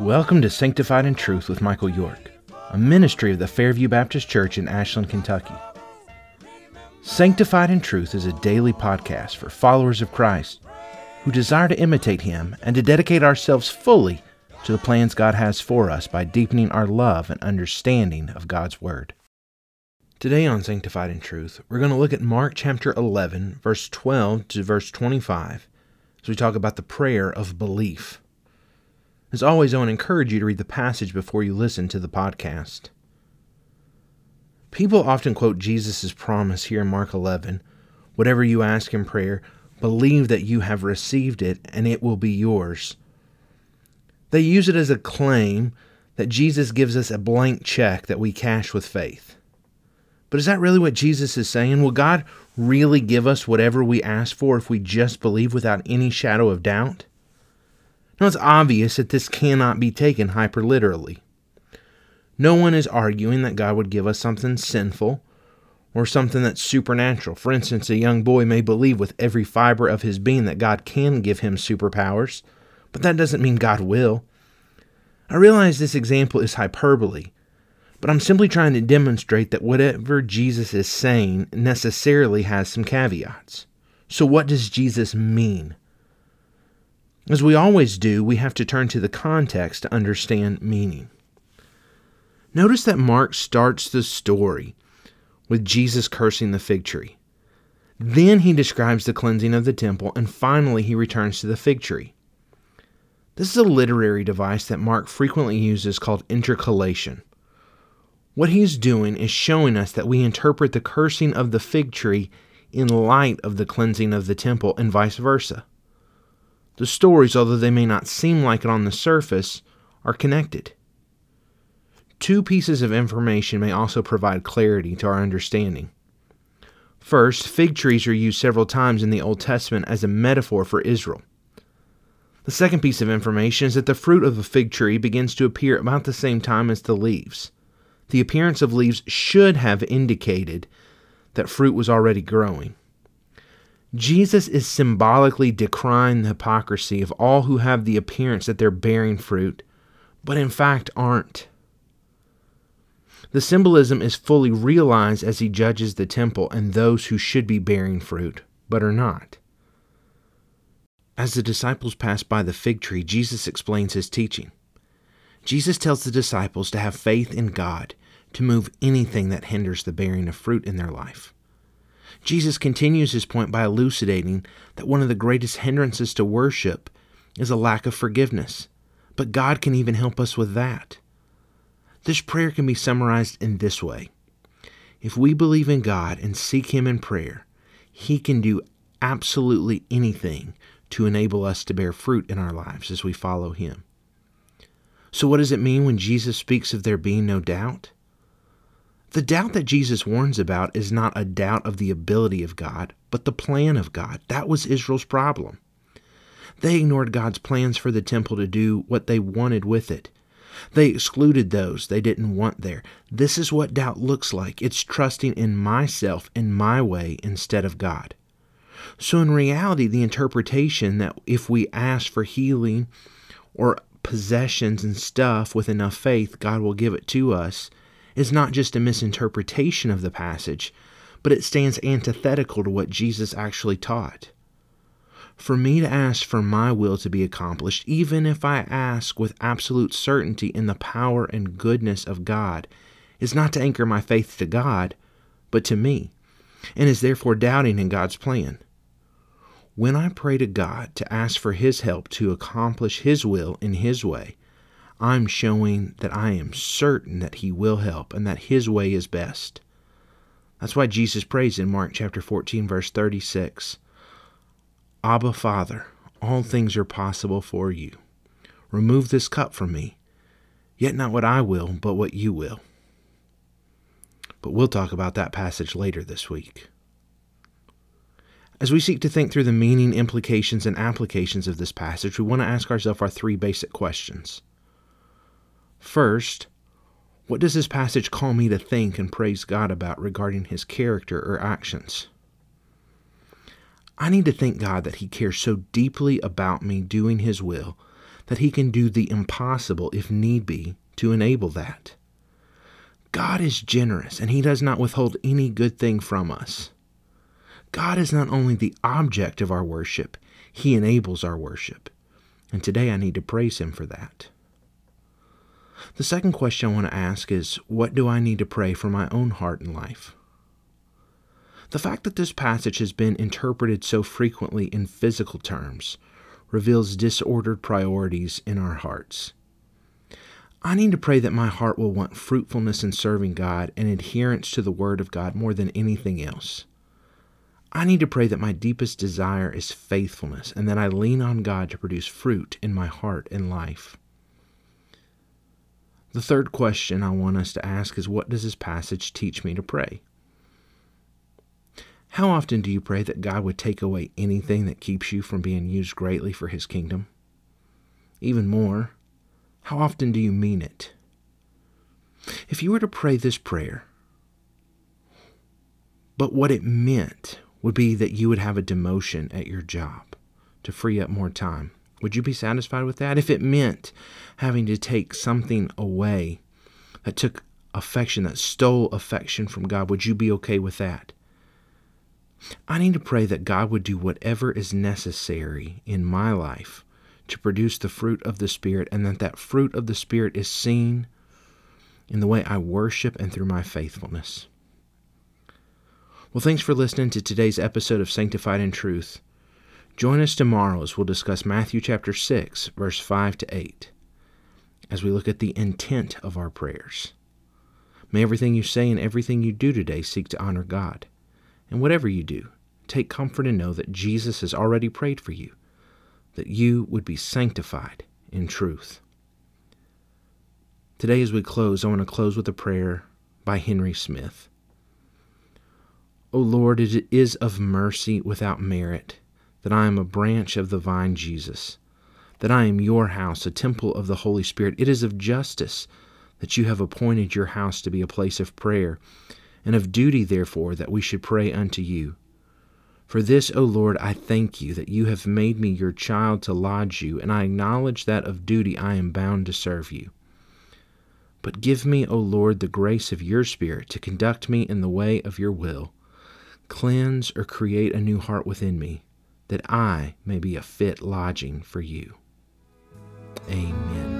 Welcome to Sanctified in Truth with Michael York, a ministry of the Fairview Baptist Church in Ashland, Kentucky. Sanctified in Truth is a daily podcast for followers of Christ who desire to imitate Him and to dedicate ourselves fully to the plans God has for us by deepening our love and understanding of God's Word. Today on Sanctified in Truth, we're going to look at Mark chapter 11, verse 12 to verse 25, as we talk about the prayer of belief. As always, I want to encourage you to read the passage before you listen to the podcast. People often quote Jesus' promise here in Mark 11 Whatever you ask in prayer, believe that you have received it and it will be yours. They use it as a claim that Jesus gives us a blank check that we cash with faith. But is that really what Jesus is saying? Will God really give us whatever we ask for if we just believe without any shadow of doubt? Now, it's obvious that this cannot be taken hyperliterally. No one is arguing that God would give us something sinful or something that's supernatural. For instance, a young boy may believe with every fiber of his being that God can give him superpowers, but that doesn't mean God will. I realize this example is hyperbole, but I'm simply trying to demonstrate that whatever Jesus is saying necessarily has some caveats. So, what does Jesus mean? As we always do, we have to turn to the context to understand meaning. Notice that Mark starts the story with Jesus cursing the fig tree. Then he describes the cleansing of the temple, and finally he returns to the fig tree. This is a literary device that Mark frequently uses called intercalation. What he's doing is showing us that we interpret the cursing of the fig tree in light of the cleansing of the temple and vice versa. The stories, although they may not seem like it on the surface, are connected. Two pieces of information may also provide clarity to our understanding. First, fig trees are used several times in the Old Testament as a metaphor for Israel. The second piece of information is that the fruit of a fig tree begins to appear about the same time as the leaves. The appearance of leaves should have indicated that fruit was already growing. Jesus is symbolically decrying the hypocrisy of all who have the appearance that they're bearing fruit, but in fact aren't. The symbolism is fully realized as he judges the temple and those who should be bearing fruit, but are not. As the disciples pass by the fig tree, Jesus explains his teaching. Jesus tells the disciples to have faith in God to move anything that hinders the bearing of fruit in their life. Jesus continues his point by elucidating that one of the greatest hindrances to worship is a lack of forgiveness, but God can even help us with that. This prayer can be summarized in this way If we believe in God and seek Him in prayer, He can do absolutely anything to enable us to bear fruit in our lives as we follow Him. So, what does it mean when Jesus speaks of there being no doubt? The doubt that Jesus warns about is not a doubt of the ability of God, but the plan of God. That was Israel's problem. They ignored God's plans for the temple to do what they wanted with it. They excluded those they didn't want there. This is what doubt looks like it's trusting in myself and my way instead of God. So, in reality, the interpretation that if we ask for healing or possessions and stuff with enough faith, God will give it to us is not just a misinterpretation of the passage, but it stands antithetical to what Jesus actually taught. For me to ask for my will to be accomplished, even if I ask with absolute certainty in the power and goodness of God, is not to anchor my faith to God, but to me, and is therefore doubting in God's plan. When I pray to God to ask for His help to accomplish His will in His way, I'm showing that I am certain that He will help and that His way is best. That's why Jesus prays in Mark chapter 14, verse 36 Abba, Father, all things are possible for you. Remove this cup from me, yet not what I will, but what you will. But we'll talk about that passage later this week. As we seek to think through the meaning, implications, and applications of this passage, we want to ask ourselves our three basic questions. First, what does this passage call me to think and praise God about regarding His character or actions? I need to thank God that He cares so deeply about me doing His will that He can do the impossible if need be to enable that. God is generous and He does not withhold any good thing from us. God is not only the object of our worship, He enables our worship. And today I need to praise Him for that. The second question I want to ask is what do I need to pray for my own heart and life? The fact that this passage has been interpreted so frequently in physical terms reveals disordered priorities in our hearts. I need to pray that my heart will want fruitfulness in serving God and adherence to the Word of God more than anything else. I need to pray that my deepest desire is faithfulness and that I lean on God to produce fruit in my heart and life. The third question I want us to ask is what does this passage teach me to pray? How often do you pray that God would take away anything that keeps you from being used greatly for His kingdom? Even more, how often do you mean it? If you were to pray this prayer, but what it meant would be that you would have a demotion at your job to free up more time, would you be satisfied with that? If it meant having to take something away that took affection, that stole affection from God, would you be okay with that? I need to pray that God would do whatever is necessary in my life to produce the fruit of the Spirit, and that that fruit of the Spirit is seen in the way I worship and through my faithfulness. Well, thanks for listening to today's episode of Sanctified in Truth. Join us tomorrow as we'll discuss Matthew chapter 6, verse 5 to 8, as we look at the intent of our prayers. May everything you say and everything you do today seek to honor God. And whatever you do, take comfort and know that Jesus has already prayed for you, that you would be sanctified in truth. Today, as we close, I want to close with a prayer by Henry Smith. O Lord, it is of mercy without merit that I am a branch of the vine Jesus, that I am your house, a temple of the Holy Spirit. It is of justice that you have appointed your house to be a place of prayer and of duty, therefore, that we should pray unto you. For this, O Lord, I thank you that you have made me your child to lodge you, and I acknowledge that of duty I am bound to serve you. But give me, O Lord, the grace of your Spirit to conduct me in the way of your will. Cleanse or create a new heart within me, that I may be a fit lodging for you. Amen.